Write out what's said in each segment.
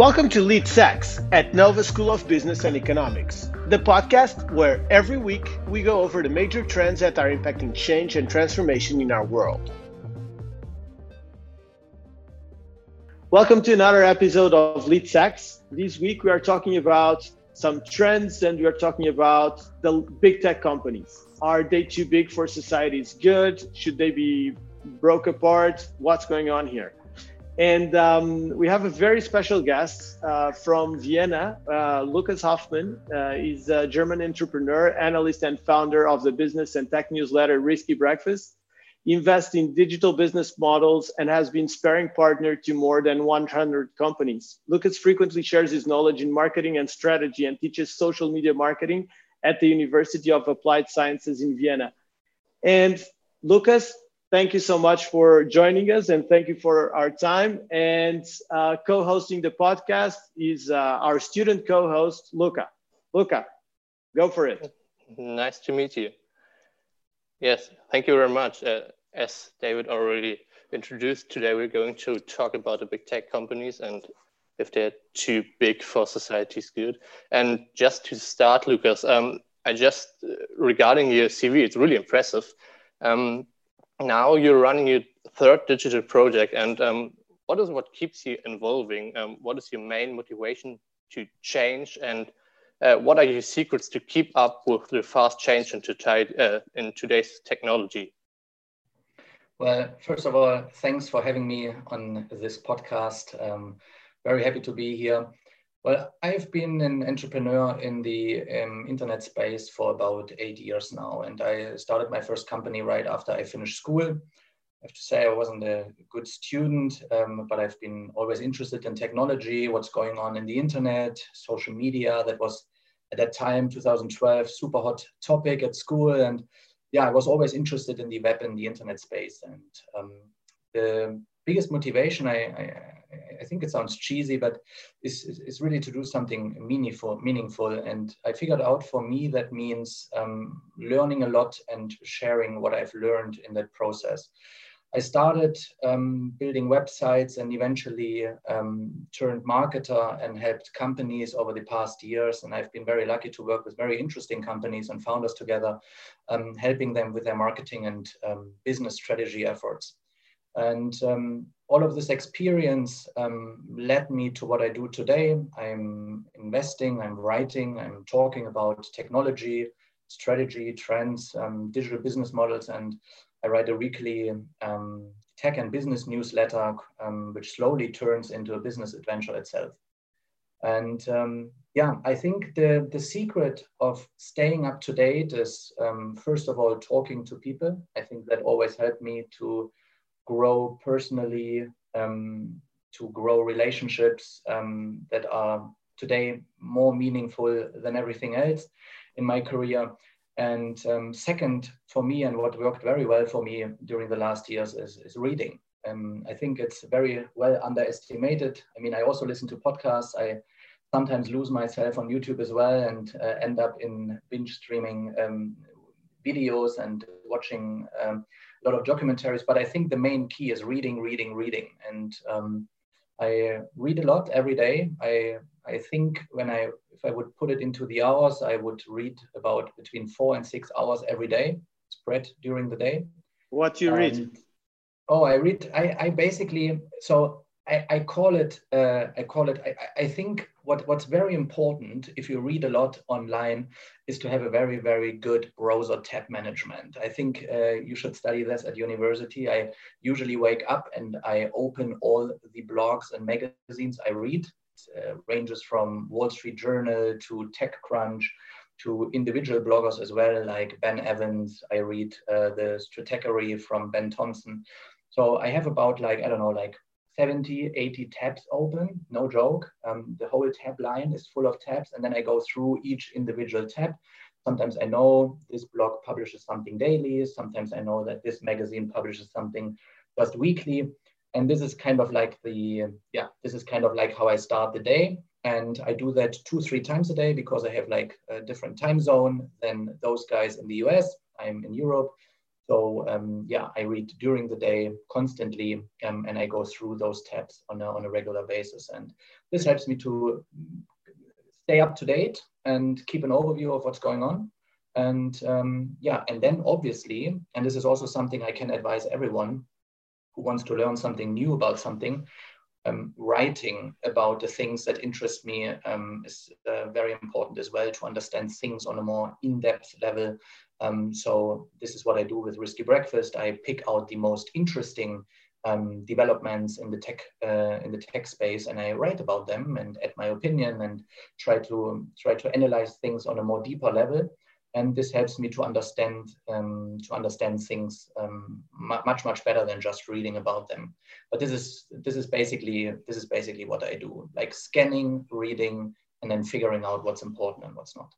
Welcome to Lead Sex at Nova School of Business and Economics, the podcast where every week we go over the major trends that are impacting change and transformation in our world. Welcome to another episode of Lead Sex. This week we are talking about some trends and we are talking about the big tech companies. Are they too big for society? Is good? Should they be broke apart? What's going on here? And um, we have a very special guest uh, from Vienna, uh, Lucas Hoffman. Uh, he's a German entrepreneur, analyst, and founder of the business and tech newsletter Risky Breakfast. He invests in digital business models and has been sparring partner to more than 100 companies. Lucas frequently shares his knowledge in marketing and strategy and teaches social media marketing at the University of Applied Sciences in Vienna. And Lucas, thank you so much for joining us and thank you for our time. And uh, co hosting the podcast is uh, our student co host, Luca. Luca, go for it. Nice to meet you. Yes, thank you very much. Uh, as David already introduced, today we're going to talk about the big tech companies and if they're too big for society's good. And just to start, Lucas, um, I just uh, regarding your CV, it's really impressive. Um, now you're running your third digital project and um, what is what keeps you involving? Um, what is your main motivation to change and uh, what are your secrets to keep up with the fast change in, uh, in today's technology? Well first of all thanks for having me on this podcast. Um, very happy to be here well, I've been an entrepreneur in the um, internet space for about eight years now, and I started my first company right after I finished school. I have to say I wasn't a good student, um, but I've been always interested in technology, what's going on in the internet, social media. That was at that time, 2012, super hot topic at school, and yeah, I was always interested in the web and the internet space. And um, the biggest motivation I, I I think it sounds cheesy, but it's, really to do something meaningful, meaningful. And I figured out for me that means um, learning a lot and sharing what I've learned in that process. I started um, building websites and eventually um, turned marketer and helped companies over the past years. And I've been very lucky to work with very interesting companies and founders together, um, helping them with their marketing and um, business strategy efforts. And um, all of this experience um, led me to what I do today. I'm investing, I'm writing, I'm talking about technology, strategy, trends, um, digital business models, and I write a weekly um, tech and business newsletter, um, which slowly turns into a business adventure itself. And um, yeah, I think the, the secret of staying up to date is, first of all, talking to people. I think that always helped me to grow personally, um, to grow relationships um, that are today more meaningful than everything else in my career. And um, second, for me, and what worked very well for me during the last years is, is reading. Um, I think it's very well underestimated. I mean, I also listen to podcasts. I sometimes lose myself on YouTube as well and uh, end up in binge streaming um, videos and watching um, a lot of documentaries, but I think the main key is reading, reading, reading. And um, I read a lot every day. I, I think when I, if I would put it into the hours, I would read about between four and six hours every day, spread during the day. What do you read? Oh, I read, I, I basically, so I, I call it, uh, I call it, I, I think what, what's very important if you read a lot online is to have a very, very good browser tab management. I think uh, you should study this at university. I usually wake up and I open all the blogs and magazines I read. Uh, ranges from Wall Street Journal to TechCrunch to individual bloggers as well, like Ben Evans. I read uh, the Stratechery from Ben Thompson. So I have about like, I don't know, like 70, 80 tabs open, no joke. Um, the whole tab line is full of tabs, and then I go through each individual tab. Sometimes I know this blog publishes something daily. Sometimes I know that this magazine publishes something just weekly. And this is kind of like the, yeah, this is kind of like how I start the day. And I do that two, three times a day because I have like a different time zone than those guys in the US. I'm in Europe. So um, yeah, I read during the day constantly, um, and I go through those tabs on a, on a regular basis. And this helps me to stay up to date and keep an overview of what's going on. And um, yeah, and then obviously, and this is also something I can advise everyone who wants to learn something new about something, um, writing about the things that interest me um, is uh, very important as well to understand things on a more in-depth level. Um, so this is what I do with Risky Breakfast. I pick out the most interesting um, developments in the tech uh, in the tech space, and I write about them and add my opinion and try to try to analyze things on a more deeper level and this helps me to understand um, to understand things um, much much better than just reading about them. But this is this is basically this is basically what i do like scanning reading and then figuring out what's important and what's not.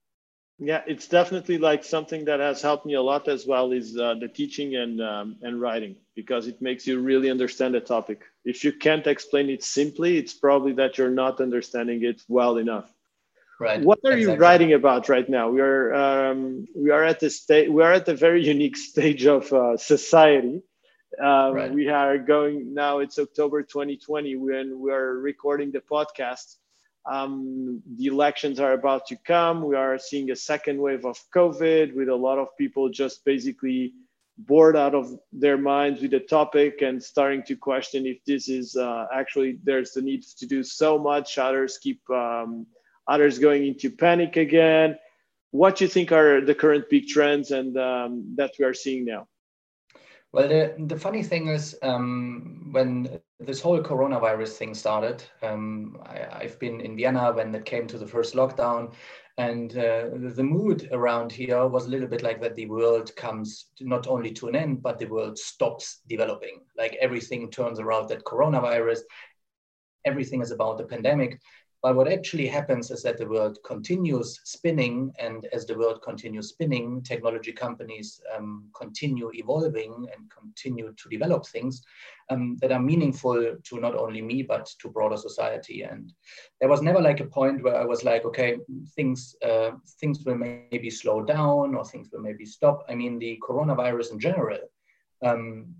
Yeah it's definitely like something that has helped me a lot as well is uh, the teaching and um, and writing because it makes you really understand the topic. If you can't explain it simply it's probably that you're not understanding it well enough Right. What are exactly. you writing about right now? We are um, we are at the state we are at a very unique stage of uh, society. Um, right. We are going now. It's October 2020 when we are recording the podcast. Um, the elections are about to come. We are seeing a second wave of COVID with a lot of people just basically bored out of their minds with the topic and starting to question if this is uh, actually there's the need to do so much. Others keep um, others going into panic again. What do you think are the current big trends and um, that we are seeing now? Well, the, the funny thing is, um, when this whole coronavirus thing started, um, I, have been in Vienna when it came to the first lockdown, and uh, the mood around here was a little bit like that the world comes not only to an end, but the world stops developing. Like everything turns around that coronavirus, everything is about the pandemic. But what actually happens is that the world continues spinning, and as the world continues spinning, technology companies um, continue evolving and continue to develop things um, that are meaningful to not only me but to broader society. And there was never like a point where I was like, okay, things uh, things will maybe slow down or things will maybe stop. I mean, the coronavirus in general. Um,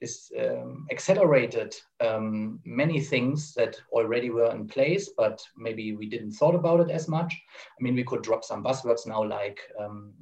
is um, accelerated um, many things that already were in place, but maybe we didn't thought about it as much. I mean, we could drop some buzzwords now like um,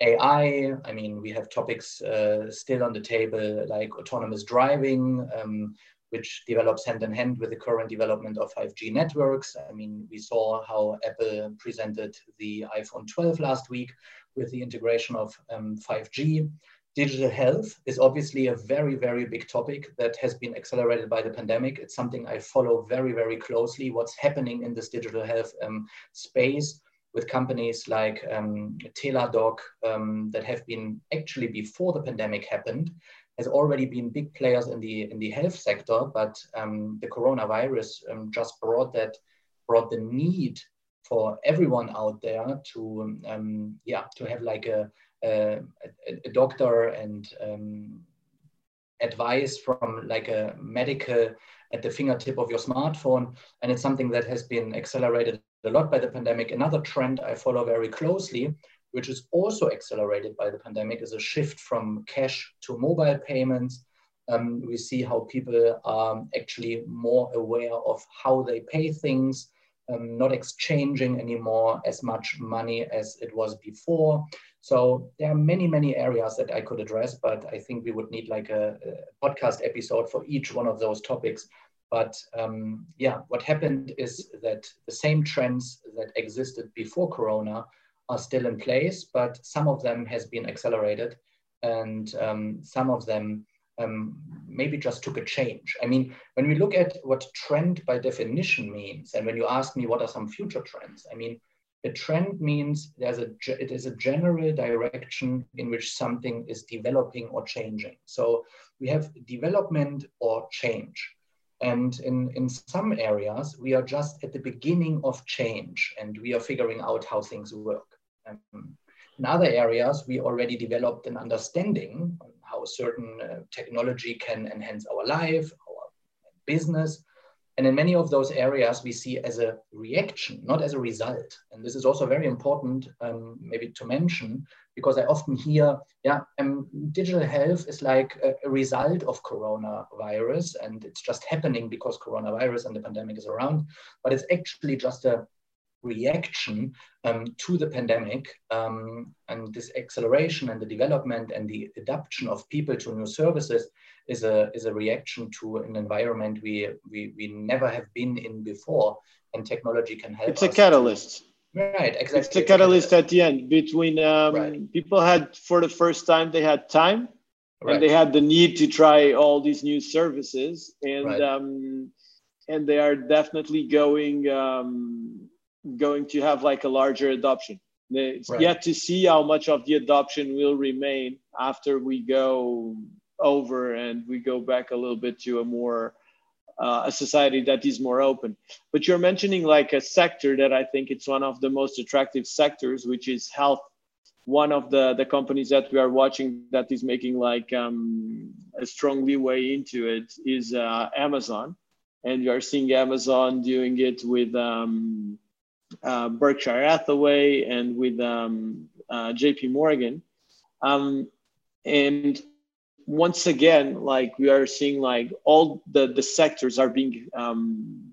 AI. I mean, we have topics uh, still on the table like autonomous driving, um, which develops hand in hand with the current development of 5G networks. I mean, we saw how Apple presented the iPhone 12 last week with the integration of 5G. Digital health is obviously a very, very big topic that has been accelerated by the pandemic. It's something I follow very, very closely. What's happening in this digital health um, space with companies like um, Teladoc um, that have been actually before the pandemic happened, has already been big players in the in the health sector. But um, the coronavirus um, just brought that brought the need for everyone out there to um, yeah to have like a a, a, doctor and um, advice from like a medical at the fingertip of your smartphone. And it's something that has been accelerated a lot by the pandemic. Another trend I follow very closely, which is also accelerated by the pandemic, is a shift from cash to mobile payments. Um, we see how people are actually more aware of how they pay things, um, not exchanging anymore as much money as it was before. So there are many, many areas that I could address, but I think we would need like a, a podcast episode for each one of those topics. But um, yeah, what happened is that the same trends that existed before Corona are still in place, but some of them has been accelerated and um, some of them um, maybe just took a change. I mean, when we look at what trend by definition means, and when you ask me what are some future trends, I mean, a trend means there's a it is a general direction in which something is developing or changing. So we have development or change. And in, in some areas, we are just at the beginning of change and we are figuring out how things work. Um, in other areas, we already developed an understanding on how certain uh, technology can enhance our life, our business, and in many of those areas, we see as a reaction, not as a result. And this is also very important, um, maybe to mention, because I often hear, yeah, um, digital health is like a, a, result of coronavirus and it's just happening because coronavirus and the pandemic is around, but it's actually just a reaction um, to the pandemic um, and this acceleration and the development and the adoption of people to new services is a, is a reaction to an environment we, we, we never have been in before and technology can help it's a catalyst Right, exactly. It's a catalyst at the end between um, right. people had for the first time they had time right. and they had the need to try all these new services and right. um, and they are definitely going um, going to have like a larger adoption. It's yet to see how much of the adoption will remain after we go over and we go back a little bit to a more uh, a society that is more open. But you're mentioning like a sector that I think it's one of the most attractive sectors, which is health. One of the the companies that we are watching that is making like um, a strong leeway into it is uh, Amazon, and you are seeing Amazon doing it with um, uh, Berkshire Hathaway and with um, uh, J.P. Morgan. Um, and once again, like we are seeing like all the, the sectors are being um,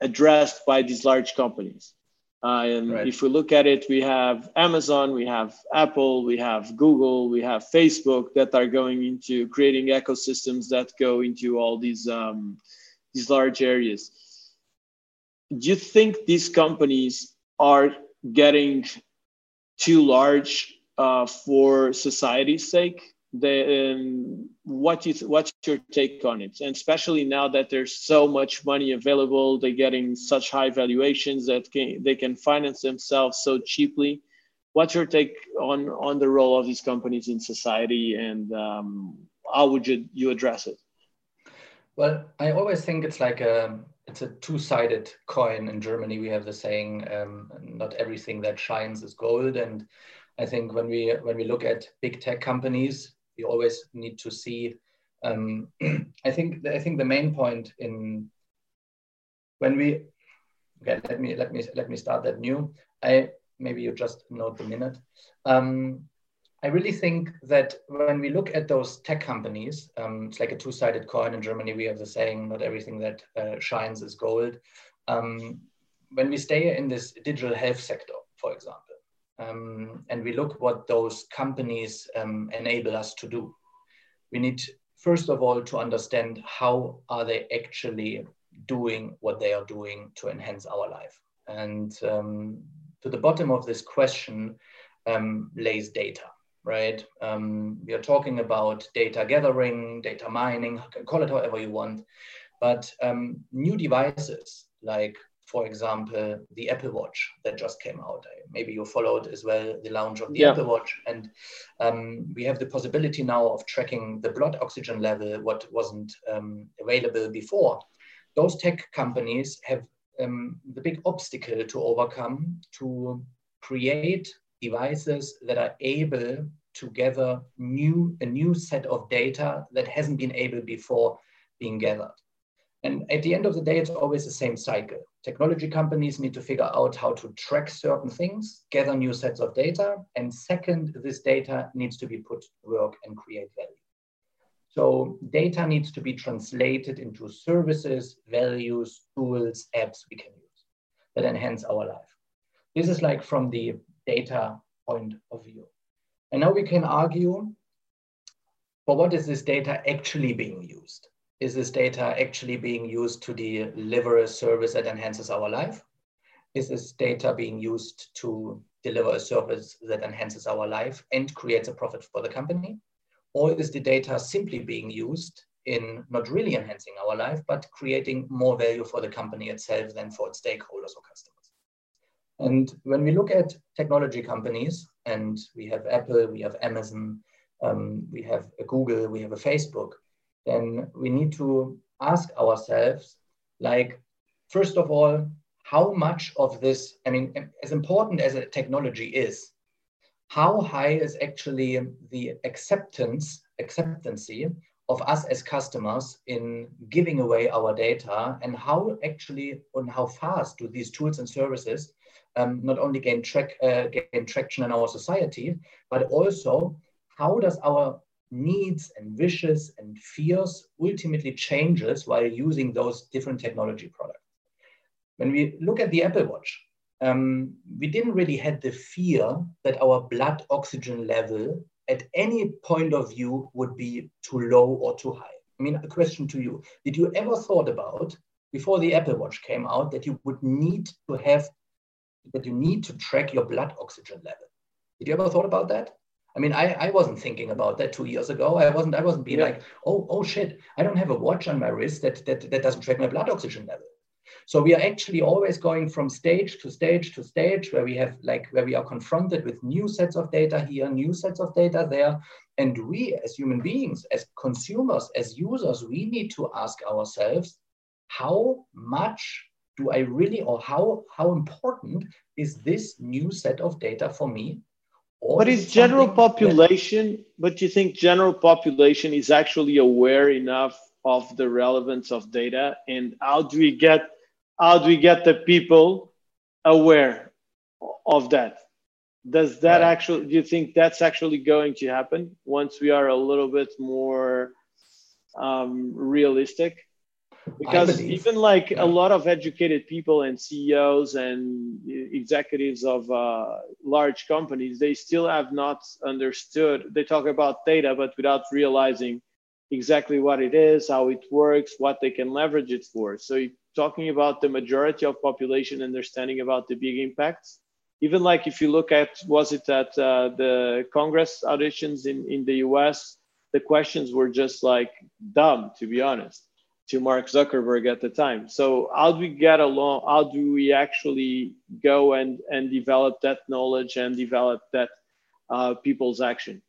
addressed by these large companies. Uh, and right. if we look at it, we have Amazon, we have Apple, we have Google, we have Facebook that are going into creating ecosystems that go into all these um, these large areas. Do you think these companies are getting too large uh, for society's sake? the um, what you what's your take on it? And especially now that there's so much money available they're getting such high valuations that can, they can finance themselves so cheaply. What's your take on on the role of these companies in society and um, how would you you address it? Well i always think it's like a it's a two-sided coin in germany we have the saying um, not everything that shines is gold and I think when we when we look at big tech companies, we always need to see. Um, I think I think the main point in when we okay let me let me let me start that new. I maybe you just note the minute. Um, I really think that when we look at those tech companies, um, it's like a two-sided coin. In Germany, we have the saying, "Not everything that uh, shines is gold." Um, when we stay in this digital health sector, for example, um, and we look what those companies um, enable us to do. We need, first of all, to understand how are they actually doing what they are doing to enhance our life. And um, to the bottom of this question um, lays data, right? Um, we are talking about data gathering, data mining, call it however you want, but um, new devices like for example, the Apple Watch that just came out. Maybe you followed as well the launch of the yeah. Apple Watch. And um, we have the possibility now of tracking the blood oxygen level, what wasn't um, available before. Those tech companies have um, the big obstacle to overcome to create devices that are able to gather new, a new set of data that hasn't been able before being gathered. And at the end of the day, it's always the same cycle. Technology companies need to figure out how to track certain things, gather new sets of data, and second, this data needs to be put to work and create value. So data needs to be translated into services, values, tools, apps we can use that enhance our life. This is like from the data point of view. And now we can argue, for what is this data actually being used? is this data actually being used to deliver a service that enhances our life? Is this data being used to deliver a service that enhances our life and creates a profit for the company? Or is the data simply being used in not really enhancing our life, but creating more value for the company itself than for its stakeholders or customers? And when we look at technology companies, and we have Apple, we have Amazon, um, we have a Google, we have a Facebook, then we need to ask ourselves, like, first of all, how much of this, I mean, as important as a technology is, how high is actually the acceptance, acceptancy of us as customers in giving away our data and how actually and how fast do these tools and services um, not only gain, track, uh, gain traction in our society, but also how does our needs and wishes and fears ultimately changes while using those different technology products. When we look at the Apple Watch, um, we didn't really had the fear that our blood oxygen level at any point of view would be too low or too high. I mean, a question to you, did you ever thought about before the Apple Watch came out that you would need to have, that you need to track your blood oxygen level? Did you ever thought about that? I mean, I, I wasn't thinking about that two years ago. I wasn't I wasn't being yeah. like, oh, oh shit, I don't have a watch on my wrist that, that, that doesn't track my blood oxygen level. So we are actually always going from stage to stage to stage where we have like where we are confronted with new sets of data here, new sets of data there. And we as human beings, as consumers, as users, we need to ask ourselves, how much do I really or how how important is this new set of data for me? Or but is general population that, but you think general population is actually aware enough of the relevance of data and how do we get how do we get the people aware of that does that right. actually do you think that's actually going to happen once we are a little bit more um, realistic because even like yeah. a lot of educated people and ceos and executives of uh, large companies they still have not understood they talk about data but without realizing exactly what it is how it works what they can leverage it for. So talking about the majority of population understanding about the big impacts even like if you look at was it at uh, the congress auditions in, in the us the questions were just like dumb to be honest to mark zuckerberg at the time. So how do we get along? How do we actually go and and develop that knowledge and develop that uh, people's action?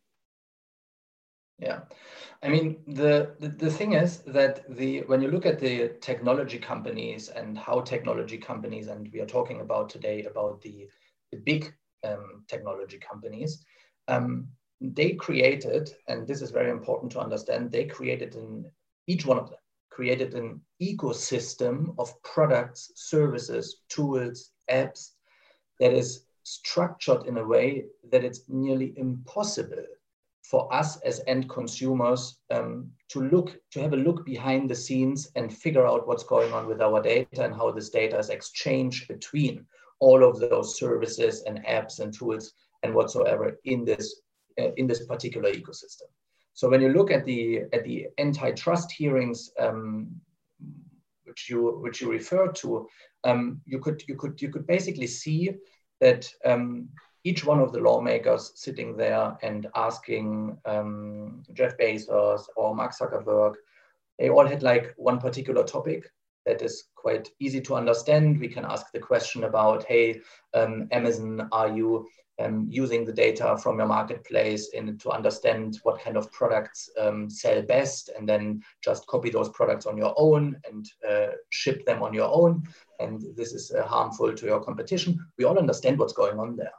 Yeah. I mean, the, the, the thing is that the when you look at the technology companies and how technology companies, and we are talking about today about the, the big um, technology companies, um, they created, and this is very important to understand, they created in each one of them created an ecosystem of products, services, tools, apps that is structured in a way that it's nearly impossible for us as end consumers um, to look to have a look behind the scenes and figure out what's going on with our data and how this data is exchanged between all of those services and apps and tools and whatsoever in this uh, in this particular ecosystem. So when you look at the at the antitrust hearings, um, which you which you referred to, um, you could you could you could basically see that um, each one of the lawmakers sitting there and asking um, Jeff Bezos or Mark Zuckerberg, they all had like one particular topic that is quite easy to understand. We can ask the question about, hey, um, Amazon, are you um, using the data from your marketplace in, to understand what kind of products um, sell best and then just copy those products on your own and uh, ship them on your own. And this is uh, harmful to your competition. We all understand what's going on there.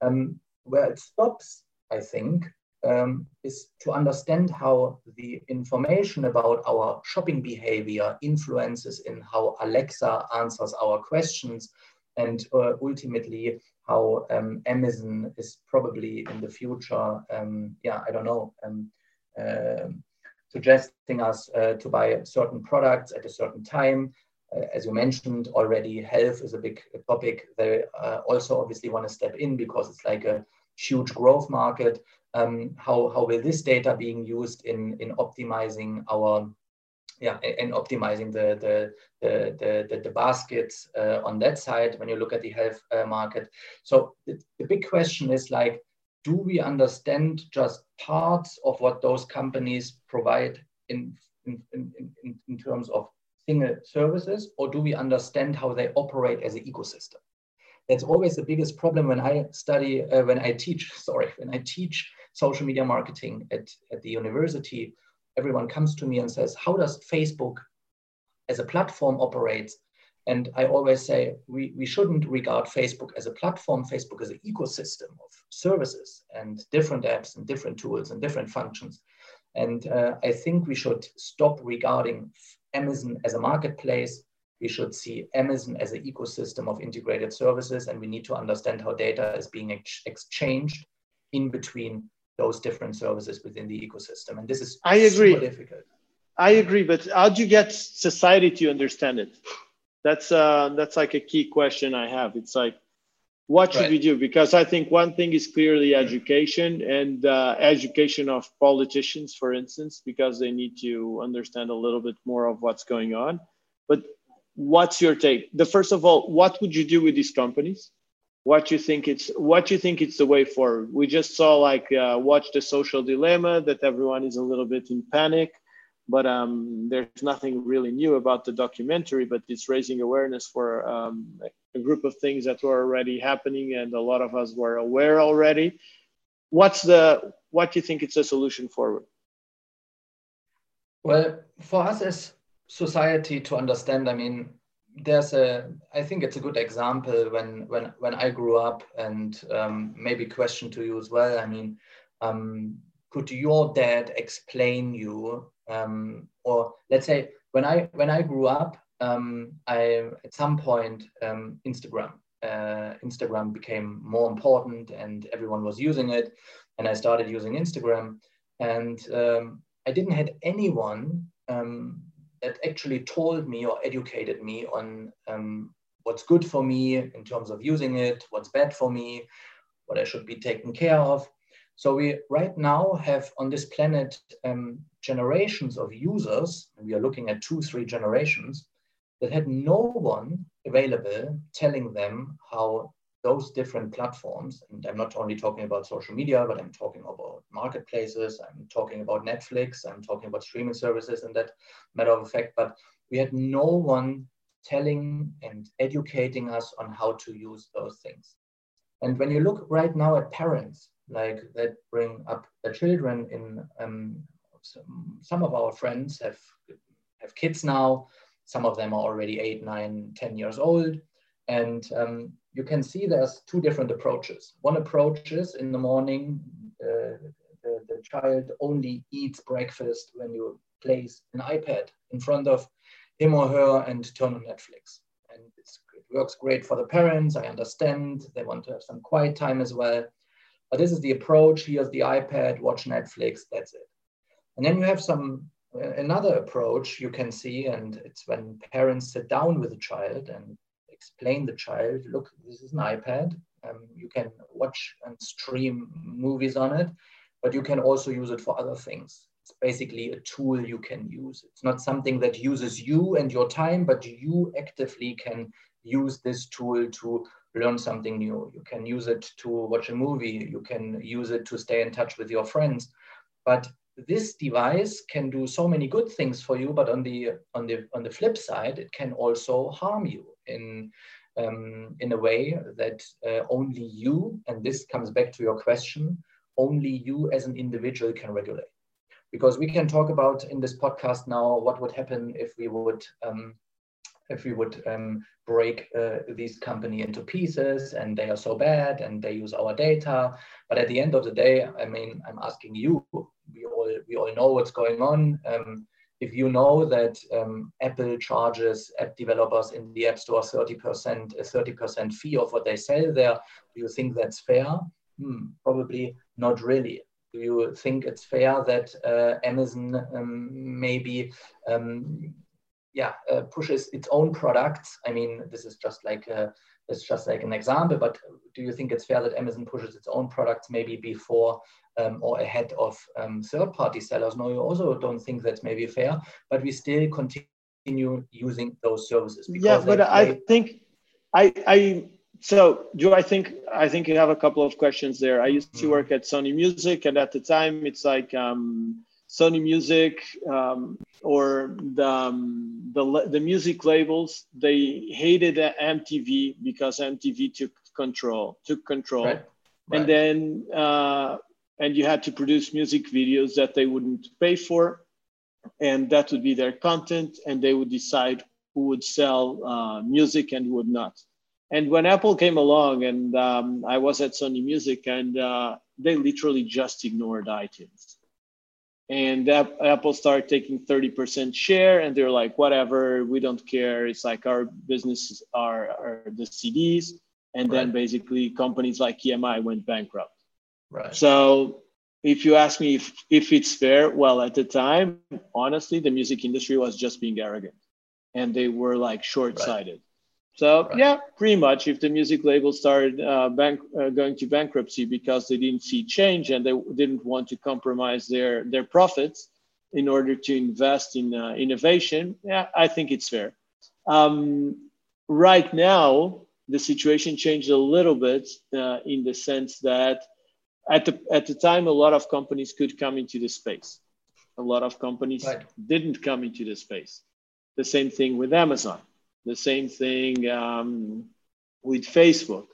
Um, where it stops, I think, um, is to understand how the information about our shopping behavior influences in how Alexa answers our questions and uh, ultimately how um, Amazon is probably in the future, um, yeah, I don't know, uh, suggesting us uh, to buy certain products at a certain time uh, as you mentioned already, health is a big topic. They uh, also obviously want to step in because it's like a huge growth market. Um, how, how will this data being used in, in optimizing our yeah, and optimizing the the the the, the baskets uh, on that side when you look at the health uh, market. So the, the, big question is like, do we understand just parts of what those companies provide in in, in, in, terms of single services, or do we understand how they operate as an ecosystem? That's always the biggest problem when I study, uh, when I teach, sorry, when I teach social media marketing at, at the university, everyone comes to me and says, how does Facebook as a platform operate? And I always say, we, we shouldn't regard Facebook as a platform. Facebook is an ecosystem of services and different apps and different tools and different functions. And uh, I think we should stop regarding Amazon as a marketplace. We should see Amazon as an ecosystem of integrated services, and we need to understand how data is being ex exchanged in between those different services within the ecosystem. And this is I agree. difficult. I agree, but how do you get society to understand it? That's uh, that's like a key question I have. It's like, what should right. we do? Because I think one thing is clearly education and uh, education of politicians, for instance, because they need to understand a little bit more of what's going on. But what's your take? The first of all, what would you do with these companies? What you think it's what you think it's the way forward? We just saw like uh, watch the social dilemma that everyone is a little bit in panic but um, there's nothing really new about the documentary but it's raising awareness for um, a group of things that were already happening and a lot of us were aware already what's the what do you think it's a solution forward well for us as society to understand i mean there's a i think it's a good example when when when i grew up and um, maybe question to you as well. I mean um, could your dad explain you um, or let's say when I when I grew up, um, I at some point um, Instagram uh, Instagram became more important and everyone was using it, and I started using Instagram, and um, I didn't had anyone um, that actually told me or educated me on um, what's good for me in terms of using it, what's bad for me, what I should be taken care of. So we right now have on this planet um, generations of users, we are looking at two, three generations, that had no one available telling them how those different platforms, and I'm not only talking about social media, but I'm talking about marketplaces, I'm talking about Netflix, I'm talking about streaming services and that matter of fact, but we had no one telling and educating us on how to use those things. And when you look right now at parents, like that bring up their children in um, some, some of our friends have have kids now some of them are already eight nine ten years old and um, you can see there's two different approaches one approach is in the morning uh, the, the child only eats breakfast when you place an ipad in front of him or her and turn on netflix and it works great for the parents i understand they want to have some quiet time as well but this is the approach. Here's the iPad, watch Netflix, that's it. And then you have some uh, another approach you can see, and it's when parents sit down with a child and explain the child, look, this is an iPad. Um, you can watch and stream movies on it, but you can also use it for other things. It's basically a tool you can use. It's not something that uses you and your time, but you actively can use this tool to learn something new. You can use it to watch a movie. You can use it to stay in touch with your friends. But this device can do so many good things for you, but on the on the on the flip side, it can also harm you in um, in a way that uh, only you, and this comes back to your question, only you as an individual can regulate. Because we can talk about in this podcast now what would happen if we would um, if we would um, break uh, these company into pieces and they are so bad and they use our data. But at the end of the day, I mean, I'm asking you, we all know what's going on. Um, if you know that um, Apple charges app developers in the App Store 30%, a 30% fee of what they sell there, do you think that's fair? Hmm, probably not really. Do you think it's fair that uh, Amazon um, maybe um, yeah uh, pushes its own products i mean this is just like a, it's just like an example but do you think it's fair that amazon pushes its own products maybe before um, or ahead of um, third party sellers no you also don't think that's maybe fair but we still continue using those services yeah but i think i i so do i think i think you have a couple of questions there i used to mm-hmm. work at sony music and at the time it's like um, Sony Music um, or the, um, the, the music labels, they hated MTV because MTV took control, took control. Right. Right. And then, uh, and you had to produce music videos that they wouldn't pay for. And that would be their content. And they would decide who would sell uh, music and who would not. And when Apple came along, and um, I was at Sony Music, and uh, they literally just ignored iTunes and Apple started taking 30% share, and they're like, whatever, we don't care. It's like our businesses are, are the CDs, and right. then basically companies like EMI went bankrupt. Right. So if you ask me if, if it's fair, well, at the time, honestly, the music industry was just being arrogant, and they were like short-sighted. Right. So right. yeah, pretty much. If the music label started uh, bank, uh, going to bankruptcy because they didn't see change and they didn't want to compromise their their profits in order to invest in uh, innovation, yeah, I think it's fair. Um, right now, the situation changed a little bit uh, in the sense that at the at the time, a lot of companies could come into the space. A lot of companies right. didn't come into the space. The same thing with Amazon the same thing um, with Facebook.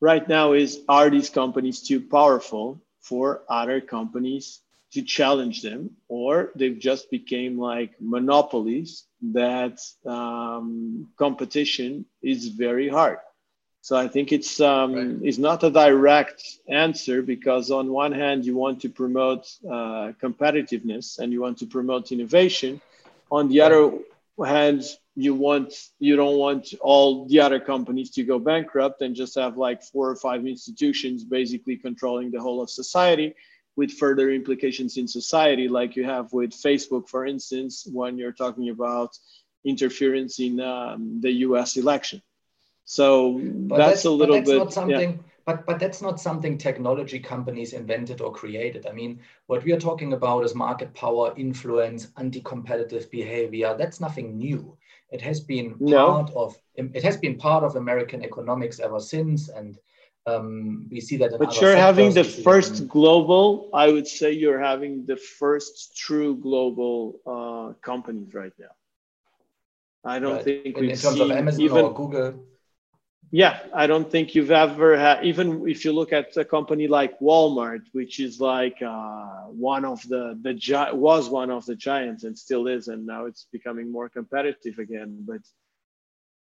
Right now, is are these companies too powerful for other companies to challenge them, or they've just became like monopolies that um, competition is very hard. So I think it's um, right. it's not a direct answer because on one hand you want to promote uh, competitiveness and you want to promote innovation. On the other hand, you want you don't want all the other companies to go bankrupt and just have like four or five institutions basically controlling the whole of society with further implications in society like you have with facebook for instance when you're talking about interference in um, the us election so that's, that's, a little that's bit not something yeah. But but that's not something technology companies invented or created i mean what we are talking about is market power influence anti-competitive behavior that's nothing new it has been no. part of it has been part of American economics ever since, and um, we see that. but you're having the first in, global. I would say you're having the first true global uh, companies right now. I don't right. think in, in terms of Amazon even, or Google. Yeah, I don't think you've ever had. Even if you look at a company like Walmart, which is like uh, one of the the gi- was one of the giants and still is, and now it's becoming more competitive again. But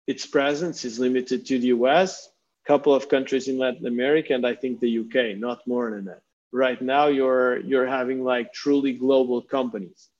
its presence is limited to the U.S., a couple of countries in Latin America, and I think the UK. Not more than that. Right now, you're you're having like truly global companies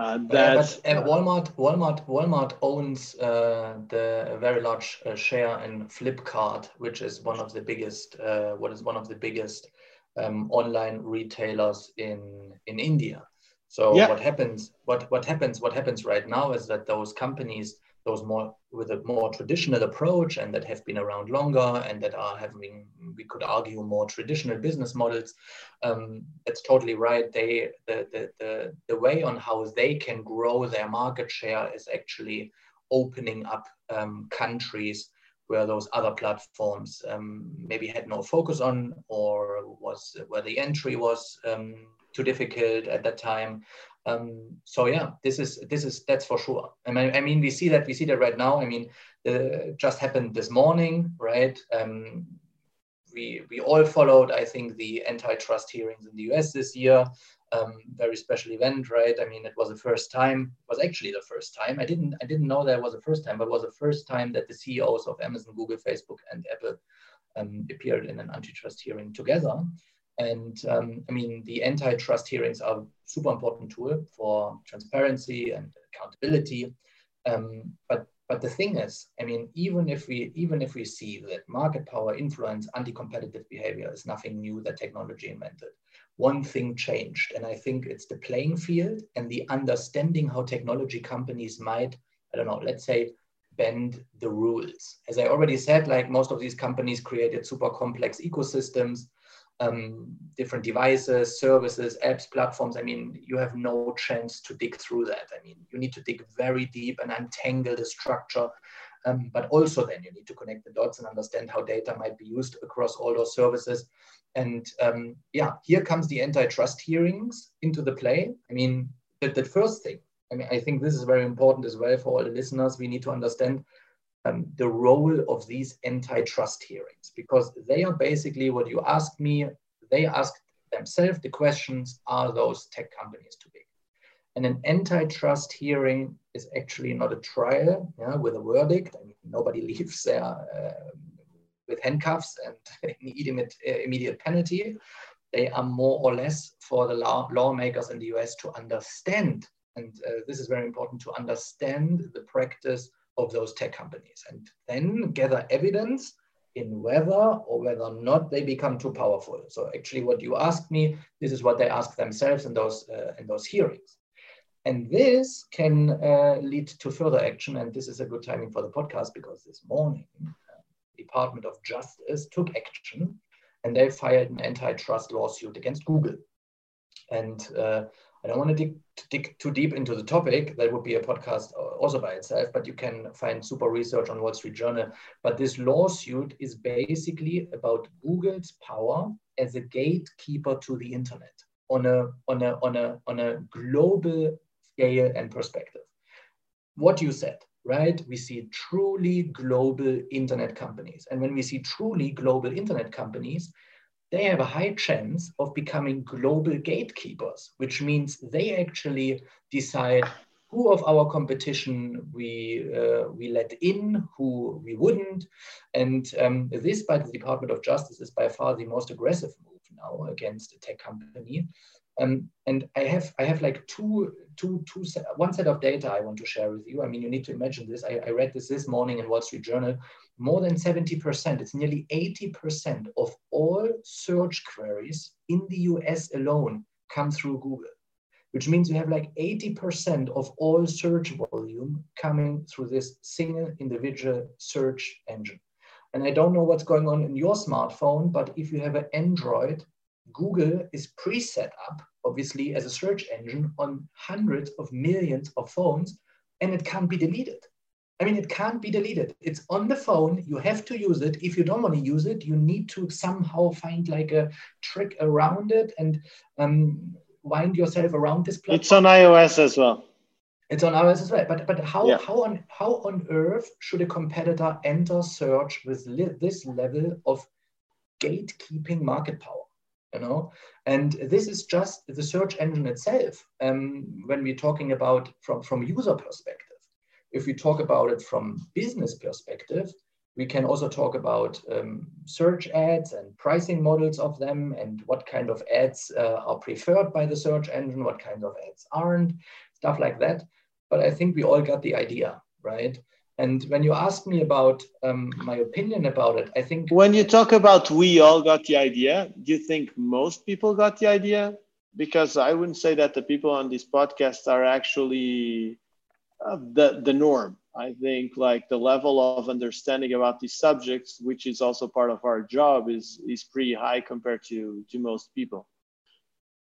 uh, that but, uh, Walmart, Walmart, Walmart owns uh, the very large uh, share in Flipkart, which is one of the biggest. Uh, what is one of the biggest um, online retailers in in India. So yeah. what happens? What what happens? What happens right now is that those companies those more with a more traditional approach and that have been around longer and that are having we could argue more traditional business models. Um, that's totally right. They the, the, the, the way on how they can grow their market share is actually opening up um, countries where those other platforms um, maybe had no focus on or was where the entry was um, too difficult at that time um, so yeah, this is this is that's for sure. I mean, I mean, we see that we see that right now. I mean, the, just happened this morning, right? Um, we we all followed, I think, the antitrust hearings in the U.S. this year. Um, very special event, right? I mean, it was the first time. Was actually the first time. I didn't I didn't know that was the first time, but it was the first time that the CEOs of Amazon, Google, Facebook, and Apple um, appeared in an antitrust hearing together. And um, I mean, the antitrust hearings are super important tool for transparency and accountability. Um, but but the thing is, I mean, even if we even if we see that market power influence anti-competitive behavior is nothing new that technology invented, one thing changed, and I think it's the playing field and the understanding how technology companies might, I don't know, let's say bend the rules. As I already said, like most of these companies created super complex ecosystems um, different devices, services, apps, platforms. I mean, you have no chance to dig through that. I mean, you need to dig very deep and untangle the structure. Um, but also then you need to connect the dots and understand how data might be used across all those services. And um, yeah, here comes the antitrust hearings into the play. I mean, the, the first thing, I mean, I think this is very important as well for all the listeners. We need to understand um, the role of these antitrust hearings because they are basically what you ask me, they ask themselves the questions are those tech companies too big? And an antitrust hearing is actually not a trial yeah, with a verdict. I mean, nobody leaves there uh, with handcuffs and immediate, uh, immediate penalty. they are more or less for the law, lawmakers in the US to understand. And uh, this is very important to understand the practice of those tech companies and then gather evidence in whether or whether or not they become too powerful. So actually what you asked me, this is what they ask themselves in those, uh, in those hearings. And this can uh, lead to further action. And this is a good timing for the podcast because this morning, uh, Department of Justice took action and they filed an antitrust lawsuit against Google. And uh, I don't want to dig, to dig, too deep into the topic. That would be a podcast also by itself, but you can find super research on Wall Street Journal. But this lawsuit is basically about Google's power as a gatekeeper to the internet on a, on a, on a, on a global scale and perspective. What you said, right? We see truly global internet companies. And when we see truly global internet companies, they have a high chance of becoming global gatekeepers, which means they actually decide who of our competition we, uh, we let in, who we wouldn't. And um, this by the Department of Justice is by far the most aggressive move now against a tech company. Um, and I have I have like two two two set, one set of data I want to share with you. I mean, you need to imagine this. I, I read this this morning in Wall Street Journal. More than seventy percent, it's nearly eighty percent of all search queries in the U.S. alone come through Google, which means you have like eighty percent of all search volume coming through this single individual search engine. And I don't know what's going on in your smartphone, but if you have an Android, Google is pre-set up obviously as a search engine on hundreds of millions of phones and it can't be deleted. I mean, it can't be deleted. It's on the phone. You have to use it. If you don't want to use it, you need to somehow find like a trick around it and um, wind yourself around this platform. It's on iOS as well. It's on iOS as well. But but how yeah. how on how on earth should a competitor enter search with this level of gatekeeping market power? you know and this is just the search engine itself um, when we're talking about from from user perspective if we talk about it from business perspective we can also talk about um, search ads and pricing models of them and what kind of ads uh, are preferred by the search engine what kind of ads aren't stuff like that but i think we all got the idea right and when you ask me about um, my opinion about it, I think. When you talk about we all got the idea, do you think most people got the idea? Because I wouldn't say that the people on this podcast are actually uh, the, the norm. I think like the level of understanding about these subjects, which is also part of our job, is is pretty high compared to to most people.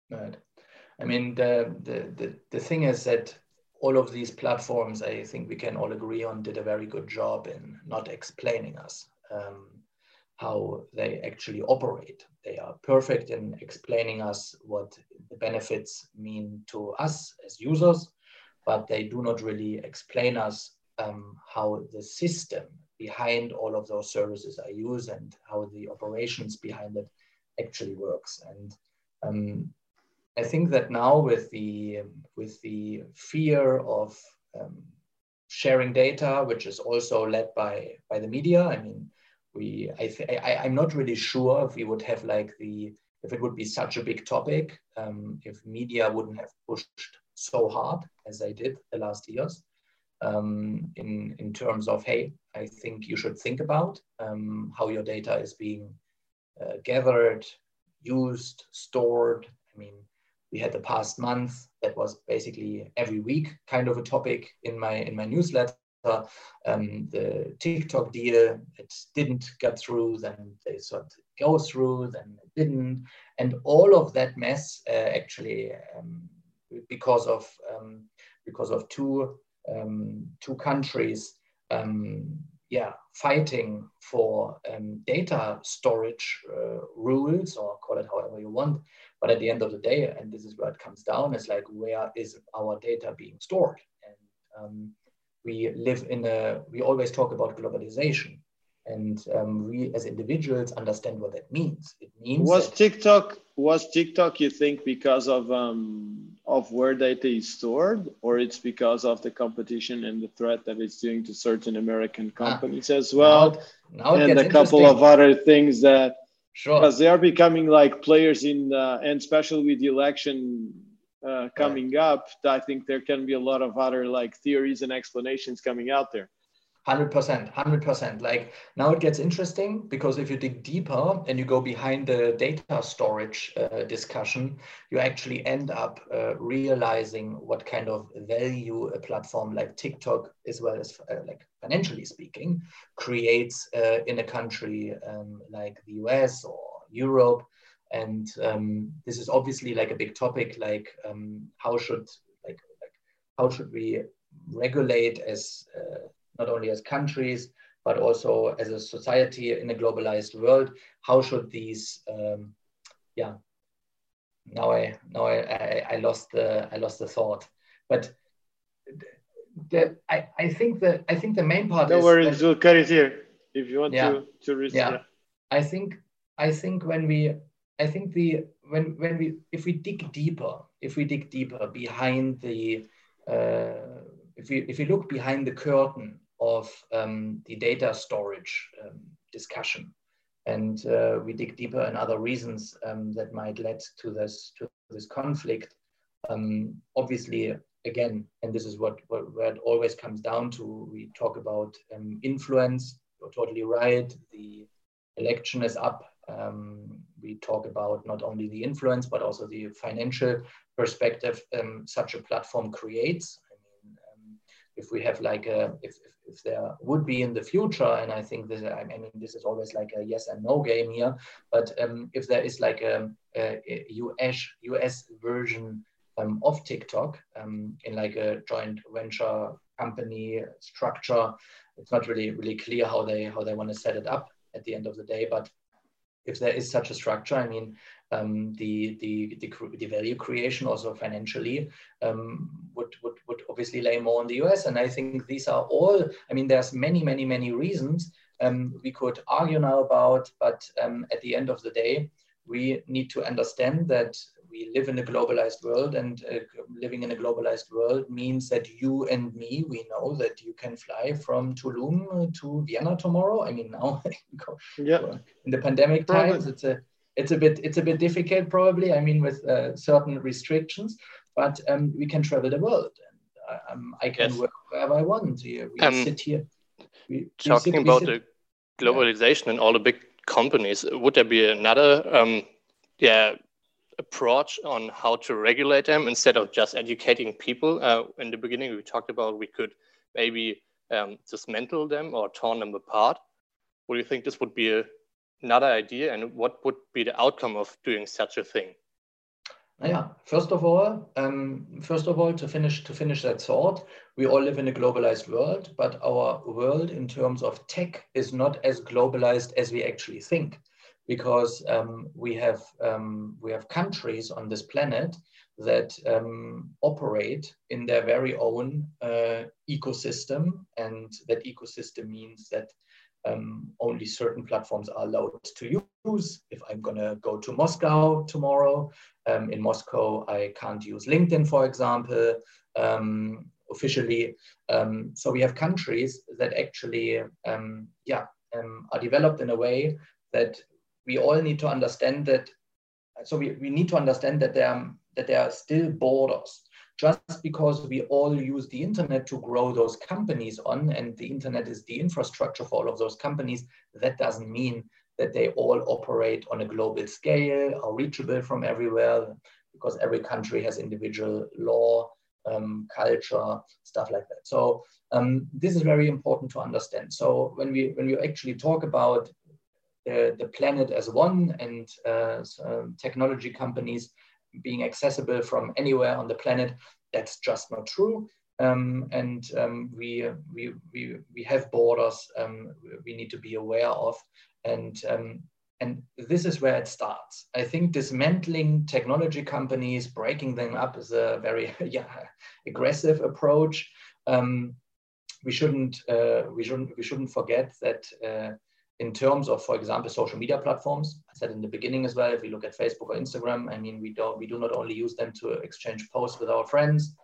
Right. I mean, the the the, the thing is that all of these platforms, I think we can all agree on, did a very good job in not explaining us um, how they actually operate. They are perfect in explaining us what the benefits mean to us as users, but they do not really explain us um, how the system behind all of those services are used and how the operations behind it actually works. And um, I think that now with the with the fear of um, sharing data, which is also led by by the media. I mean, we I, I I'm not really sure if we would have like the if it would be such a big topic um, if media wouldn't have pushed so hard as I did the last years um, in in terms of hey I think you should think about um, how your data is being uh, gathered, used, stored. I mean we had the past month that was basically every week kind of a topic in my in my newsletter um, the tiktok deal it didn't get through then they sort of go through then it didn't and all of that mess uh, actually um, because of um, because of two um, two countries um, yeah, fighting for um, data storage uh, rules or call it however you want. But at the end of the day, and this is where it comes down, is like where is our data being stored? And um, we live in a, we always talk about globalization. And um, we as individuals understand what that means. It means was TikTok was TikTok you think because of um, of where data is stored, or it's because of the competition and the threat that it's doing to certain American ah. companies ah, as well, now, now and a couple of other things that sure. Because they are becoming like players in, uh, and especially with the election uh, coming right. up, I think there can be a lot of other like theories and explanations coming out there. 100% 100% like now it gets interesting because if you dig deeper and you go behind the data storage uh, discussion you actually end up uh, realizing what kind of value a platform like tiktok as well as uh, like financially speaking creates uh, in a country um, like the us or europe. And um, this is obviously like a big topic like um, how should like, like how should we regulate as uh, not only as countries, but also as a society in a globalized world. How should these, um, yeah, now I now I, I, I, lost the I lost the thought, but the, I, I think that I think the main part. No worries, we'll cut it here if you want yeah, to to reach. Yeah. yeah, I think I think when we I think the when when we if we dig deeper if we dig deeper behind the uh, if we if we look behind the curtain of um, the data storage um, discussion. And uh, we dig deeper in other reasons um, that might lead to this, to this conflict. Um, obviously, again, and this is what, what, where it always comes down to, we talk about um, influence, you're totally right. The election is up. Um, we talk about not only the influence, but also the financial perspective such a platform creates I mean, if we have like a if, there would be in the future and i think this i mean this is always like a yes and no game here but um, if there is like a, a, a us us version um, of tiktok um, in like a joint venture company structure it's not really really clear how they how they want to set it up at the end of the day but if there is such a structure, I mean, um, the, the, the, the, value creation also financially um, would, would, would obviously lay more on the US. And I think these are all, I mean, there's many, many, many reasons um, we could argue now about, but um, at the end of the day, we need to understand that we live in a globalized world and uh, living in a globalized world means that you and me we know that you can fly from Tulum to Vienna tomorrow. I mean now yeah. in the pandemic times it's a it's a bit it's a bit difficult probably I mean with uh, certain restrictions but um, we can travel the world and uh, um, I can yes. work wherever I want here we um, sit here we, talking we sit, about sit, the globalization yeah. and all the big companies would there be another um, yeah approach on how to regulate them instead of just educating people. Uh, in the beginning, we talked about we could maybe um, dismantle them or torn them apart. What do you think this would be a, another idea, and what would be the outcome of doing such a thing? Yeah, first of all, um, first of all, to finish to finish that thought, we all live in a globalized world, but our world in terms of tech is not as globalized as we actually think because um, we have um, we have countries on this planet that um, operate in their very own uh, ecosystem, and that ecosystem means that um, only certain platforms are allowed to use. If I'm gonna go to Moscow tomorrow, um, in Moscow I can't use LinkedIn, for example. Um, officially so we have countries that actually yeah are developed in a way that we all need to understand that. So we, we need to understand that there, that there are still borders. Just because we all use the internet to grow those companies on, and the internet is the infrastructure for all of those companies, that doesn't mean that they all operate on a global scale, are reachable from everywhere, because every country has individual law, um, culture, stuff like that. So um, this is very important to understand. So when we when we actually talk about the, the planet as one and uh, um, technology companies being accessible from anywhere on the planet. That's just not true. Um, and um, we, we, we, we have borders um, we need to be aware of. And, um, and this is where it starts. I think dismantling technology companies, breaking them up is a very yeah, aggressive approach. Um, we shouldn't, uh, we, shouldn't, we shouldn't forget that uh, in terms of, for example, social media platforms, I said in the beginning as well, if we look at Facebook or Instagram, I mean, we don't, we do not only use them to exchange posts with our friends,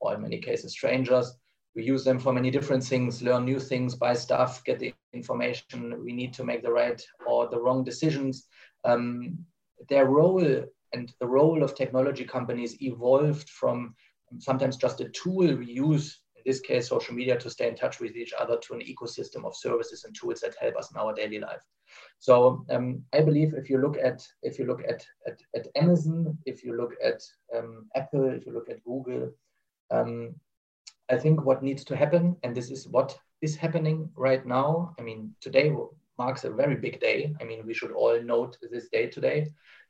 or in many cases strangers, we use them for many different things, learn new things, buy stuff, get the information we need to make the right or the wrong decisions. um, their role and the role of technology companies evolved from sometimes just a tool we use in this case social media to stay in touch with each other to an ecosystem of services and tools that help us in our daily life. So um, i believe if you look at if you look at at, at amazon if you look at um, apple if you look at google um, i think what needs to happen and this is what is happening right now i mean today marks a very big day. I mean we should all note this day today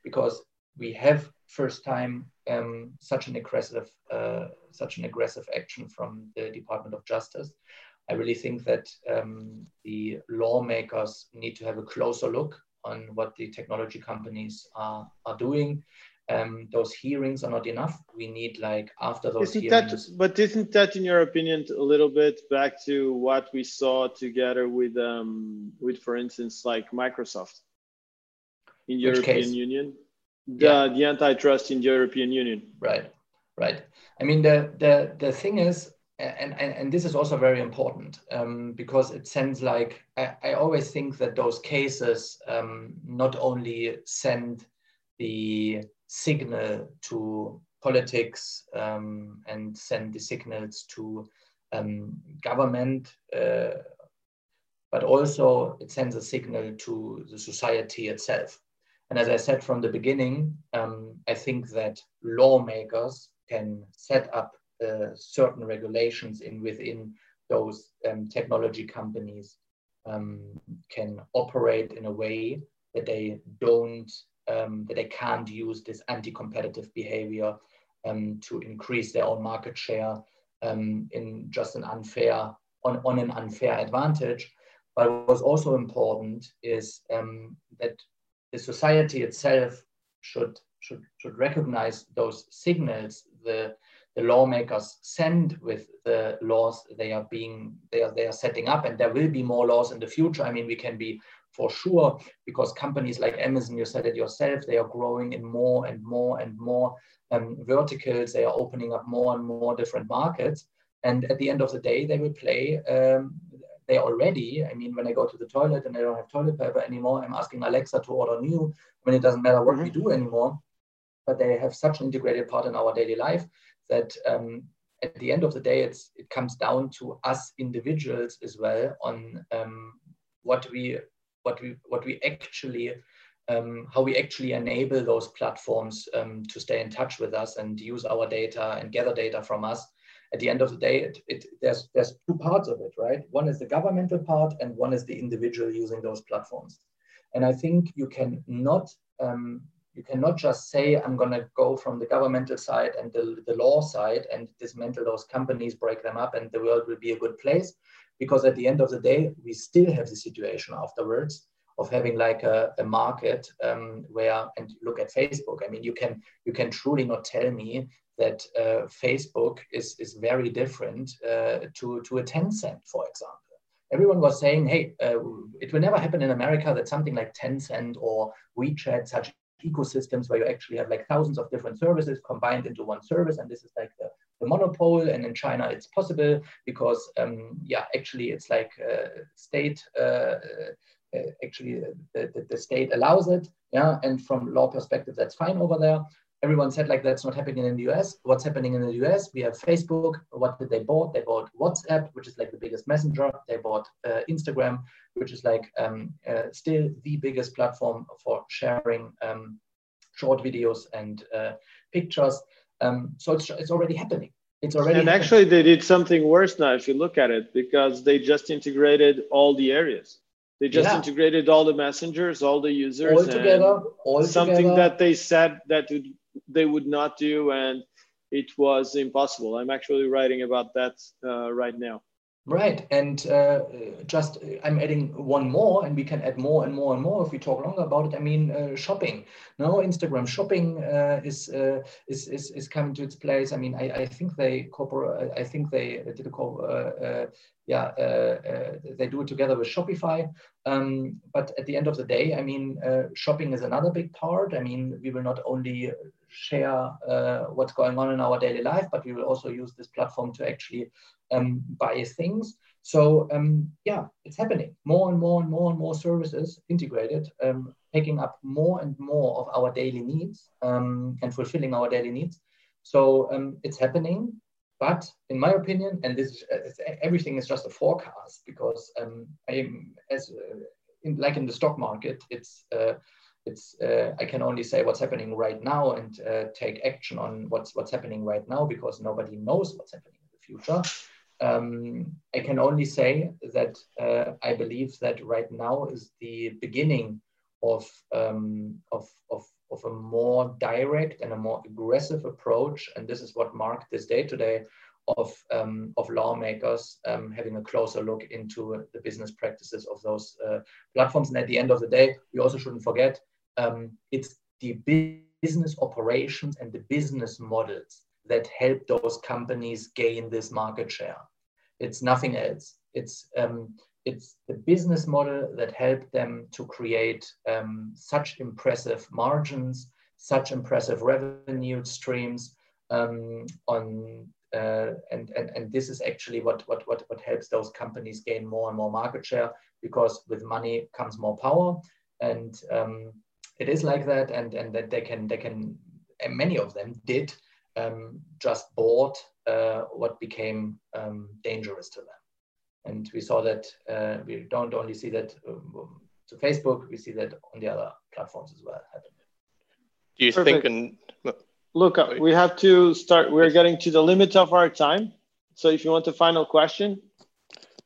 because we have first time um, such an aggressive uh, such an aggressive action from the Department of Justice. I really think that um, the lawmakers need to have a closer look on what the technology companies are, are doing. Um, those hearings are not enough. We need like after those isn't hearings. That, but isn't that, in your opinion, a little bit back to what we saw together with, um, with for instance, like Microsoft in European? Union? The, Yeah. the antitrust in the European Union. Right, right. I mean, the the the thing is, and and, and this is also very important um, because it sends like I, I always think that those cases um, not only send the signal to politics um, and send the signals to um, government, uh, but also it sends a signal to the society itself. And as I said from the beginning, um, I think that lawmakers can set up uh, certain regulations in within those um, technology companies um, can operate in a way that they don't um, that they can't use this anti-competitive behavior um, to increase their own market share um, in just an unfair on, on an unfair advantage. But what's also important is that the society itself should should should recognize those signals the the lawmakers send with the laws they are being they are they are setting up. And there will be more laws in the future. I mean we can be for sure because companies like amazon you said it yourself they are growing in more and more and more um, verticals. They are opening up more and more different markets. And at the end of the day they will play um, they already, I mean, when I go to the toilet and I don't have toilet paper anymore, I'm asking Alexa to order new. I mean, it doesn't matter what mm-hmm. we do anymore, but they have such an integrated part in our daily life that um, at the end of the day, it's it comes down to us individuals as well on um, what we what we what we actually um, how we actually enable those platforms um, to stay in touch with us and use our data and gather data from us at the end of the day, it, it, there's, there's two parts of it, right? One is the governmental part and one is the individual using those platforms. And I think you can not, um, you cannot just say, I'm gonna go from the governmental side and the, the law side and dismantle those companies, break them up and the world will be a good place. Because at the end of the day, we still have the situation afterwards of having like a, a market um, where and look at Facebook. I mean, you can you can truly not tell me that uh, Facebook is, is very different uh, to, to a Tencent, for example. Everyone was saying, hey, uh, it will never happen in America that something like Tencent or WeChat, such ecosystems where you actually have like thousands of different services combined into one service. And this is like the, the monopole. And in China, it's possible because, um, yeah, actually, it's like uh, state. Uh, actually, the, the, the state allows it, yeah, and from law perspective, that's fine over there everyone said like that's not happening in the US. What's happening in the US? We have Facebook. What did they bought? They bought WhatsApp, which is like the biggest messenger. They bought uh, Instagram, which is like um, uh, still the biggest platform for sharing um, short videos and uh, pictures. Um, so it's, it's already happening. It's already and happening. actually they did something worse now if you look at it because they just integrated all the areas. They just Yeah. integrated all the messengers, all the users, all together, all something together. that they said that they would not do, and it was impossible. I'm actually writing about that uh, right now. Right, and uh, just uh, I'm adding one more, and we can add more and more and more if we talk longer about it. I mean, uh, shopping. No, Instagram shopping uh, is, uh, is is is coming to its place. I mean, I, I think they corporate. I think they did a co- uh, yeah they do it together with Shopify. Um, but at the end of the day, I mean, shopping is another big part. I mean, we will not only share uh, what's going on in our daily life, but we will also use this platform to actually um, buy things. So um, yeah, it's happening. More and more and more and more services integrated, um, taking up more and more of our daily needs um, and fulfilling our daily needs. So um, it's happening. But in my opinion, and this is everything is just a forecast because um, I am as uh, in, like in the stock market, it's uh, it's uh, I can only say what's happening right now and uh, take action on what's what's happening right now because nobody knows what's happening in the future. Um, I can only say that uh, I believe that right now is the beginning of, um, of, of, of, a more direct and a more aggressive approach. And this is what marked this day today of, um, of lawmakers um, having a closer look into the business practices of those uh, platforms. And at the end of the day, we also shouldn't forget um, it's the business operations and the business models that help those companies gain this market share. It's nothing else. It's um, it's the business model that helped them to create um, such impressive margins, such impressive revenue streams um, on uh, and, and, and this is actually what, what, what, what helps those companies gain more and more market share because with money comes more power and um, it is like that and, and that they can they can many of them did um, just bought uh, what became um, dangerous to them. And we saw that uh, we don't only see that um, to Facebook, we see that on the other platforms as well. Do you Perfect. think? In... Look, we have to start. We're getting to the limit of our time. So, if you want a final question.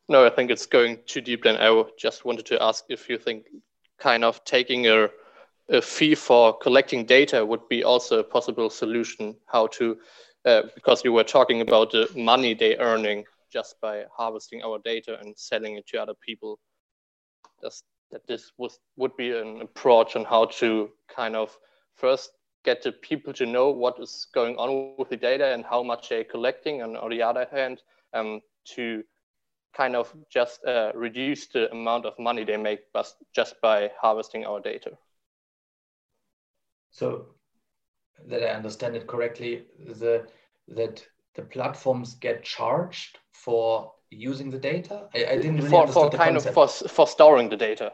No, I think it's going too deep. Then I just wanted to ask if you think kind of taking a, a fee for collecting data would be also a possible solution. How to uh, because you were talking about the money they earning just by harvesting our data and selling it to other people. That this was would be an approach on how to kind of first get the people to know what is going on with the data and how much they're collecting, and on the other hand, um, to kind of just uh, reduce the amount of money they make just by harvesting our data. So that I understand it correctly, the that the platforms get charged for using the data? I, I didn't really for, for kind concept. of for, for storing the data,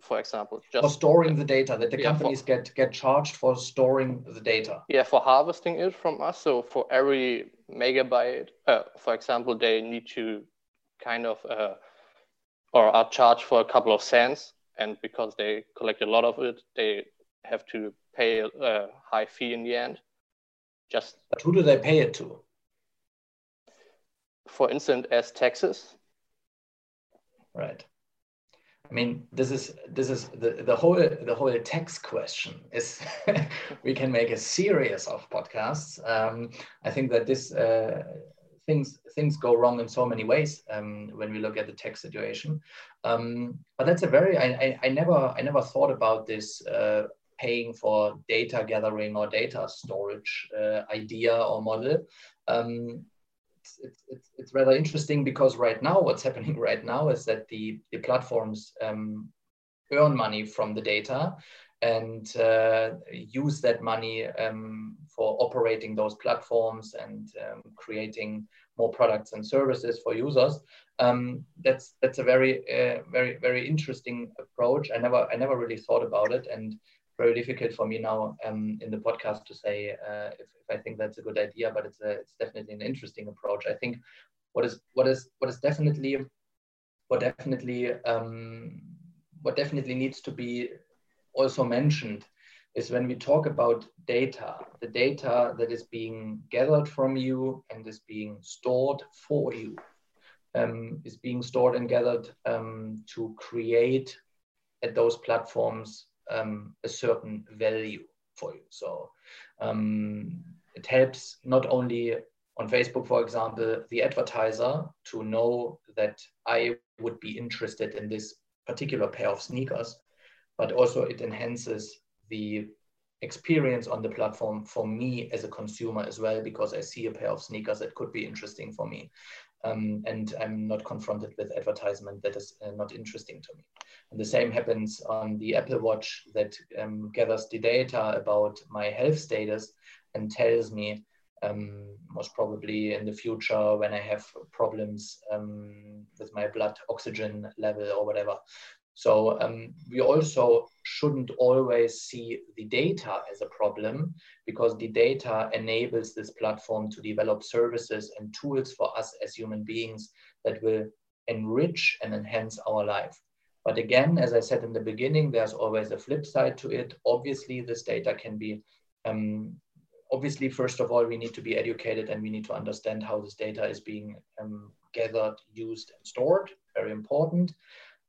for example. Just, for storing the data, that the yeah, companies for, get get charged for storing the data. Yeah, for harvesting it from us. So for every megabyte, uh, for example, they need to kind of uh, or are charged for a couple of cents, and because they collect a lot of it, they have to pay a high fee in the end. Just but who do they pay it to? For instance, as taxes. Right. I mean, this is this is the, the whole the whole tax question is we can make a series of podcasts. Um, I think that this uh, things things go wrong in so many ways um, when we look at the tax situation. Um, but that's a very I, I, I, never I never thought about this uh, paying for data gathering or data storage uh, idea or model. Um, it's, it's, it's, rather interesting because right now, what's happening right now is that the, the platforms um, earn money from the data and uh, use that money um, for operating those platforms and um, creating more products and services for users. Um, that's that's a very uh, very very interesting approach. I never I never really thought about it, and very difficult for me now um, in the podcast to say uh, if, if, I think that's a good idea, but it's a, it's definitely an interesting approach. I think what is what is what is definitely what definitely um, what definitely needs to be also mentioned is when we talk about data, the data that is being gathered from you and is being stored for you, um, is being stored and gathered um, to create at those platforms um, a certain value for you. So um, it helps not only on Facebook, for example, the advertiser to know that I would be interested in this particular pair of sneakers, but also it enhances the experience on the platform for me as a consumer as well, because I see a pair of sneakers that could be interesting for me um, and I'm not confronted with advertisement that is uh, not interesting to me. And the same happens on the Apple Watch that um, gathers the data about my health status and tells me um, most probably in the future when I have problems um, with my blood oxygen level or whatever. So um, we also shouldn't always see the data as a problem because the data enables this platform to develop services and tools for us as human beings that will enrich and enhance our life. But again, as I said in the beginning, there's always a flip side to it. Obviously, this data can be, um, obviously, first of all, we need to be educated and we need to understand how this data is being um, gathered, used, and stored. Very important.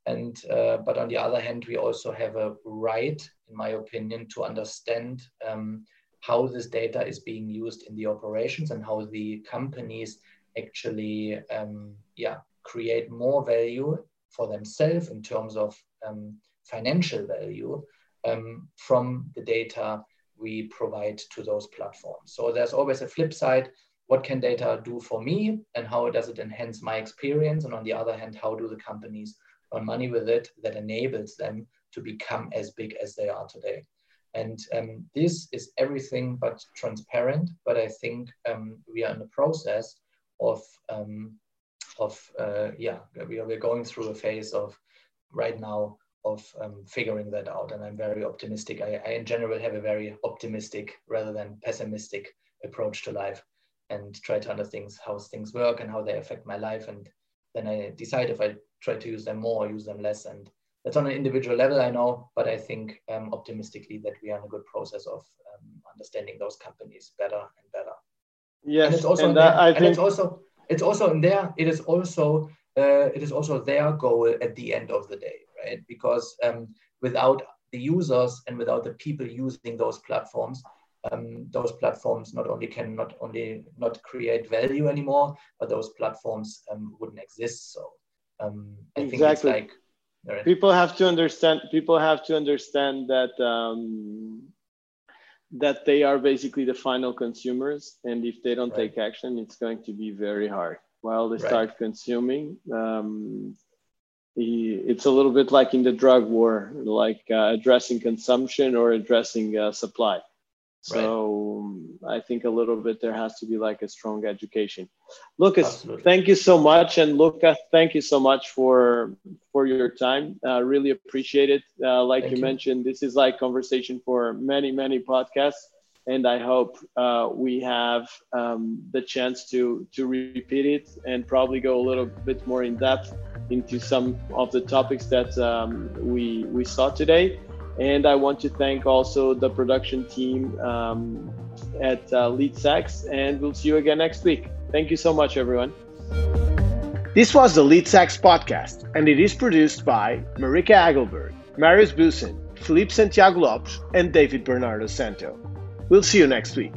And uh, but on the other hand, we also have a right, in my opinion, to understand um, how this data is being used in the operations and how the companies actually, um, yeah, create more value for themselves in terms of um, financial value um, from the data we provide to those platforms. So there's always a flip side. What can data do for me and how does it enhance my experience? And on the other hand, how do the companies money with it that enables them to become as big as they are today? And um, this is everything but transparent, but I think um, we are in the process of um, of uh, yeah we are, we're going through a phase of right now of um, figuring that out. And i'm very optimistic. I, I, in general have a very optimistic rather than pessimistic approach to life and try to understand things how things work and how they affect my life. And then i decide if i try to use them more or use them less. And that's on an individual level i know but i think um, optimistically that we are in a good process of um, understanding those companies better and better. Yes and it's also and, that, and think... it's also it's also in there it is also uh, it is also their goal at the end of the day right? Because um, without the users and without the people using those platforms um, those platforms not only can not only not create value anymore but those platforms um, wouldn't exist. So um, i exactly. think it's like right. people have to understand people have to understand that um, that they are basically the final consumers and if they don't right. take action it's going to be very hard while they right. start consuming um, it's a little bit like in the drug war like uh, addressing consumption or addressing uh, supply so right. I think a little bit there has to be like a strong education. Lucas, Absolutely. thank you so much, and Luca, thank you so much for for your time. Uh, really appreciate it. Uh, like you, you, mentioned, this is like conversation for many many podcasts, and I hope uh, we have um, the chance to to repeat it and probably go a little bit more in depth into some of the topics that um, we we saw today. And I want to thank also the production team um, at uh, Lead Sax, and we'll see you again next week. Thank you so much, everyone. This was the Lead Sax podcast, and it is produced by Marika Agelberg, Marius Busen, Felipe Santiago Lopes, and David Bernardo Santo. We'll see you next week.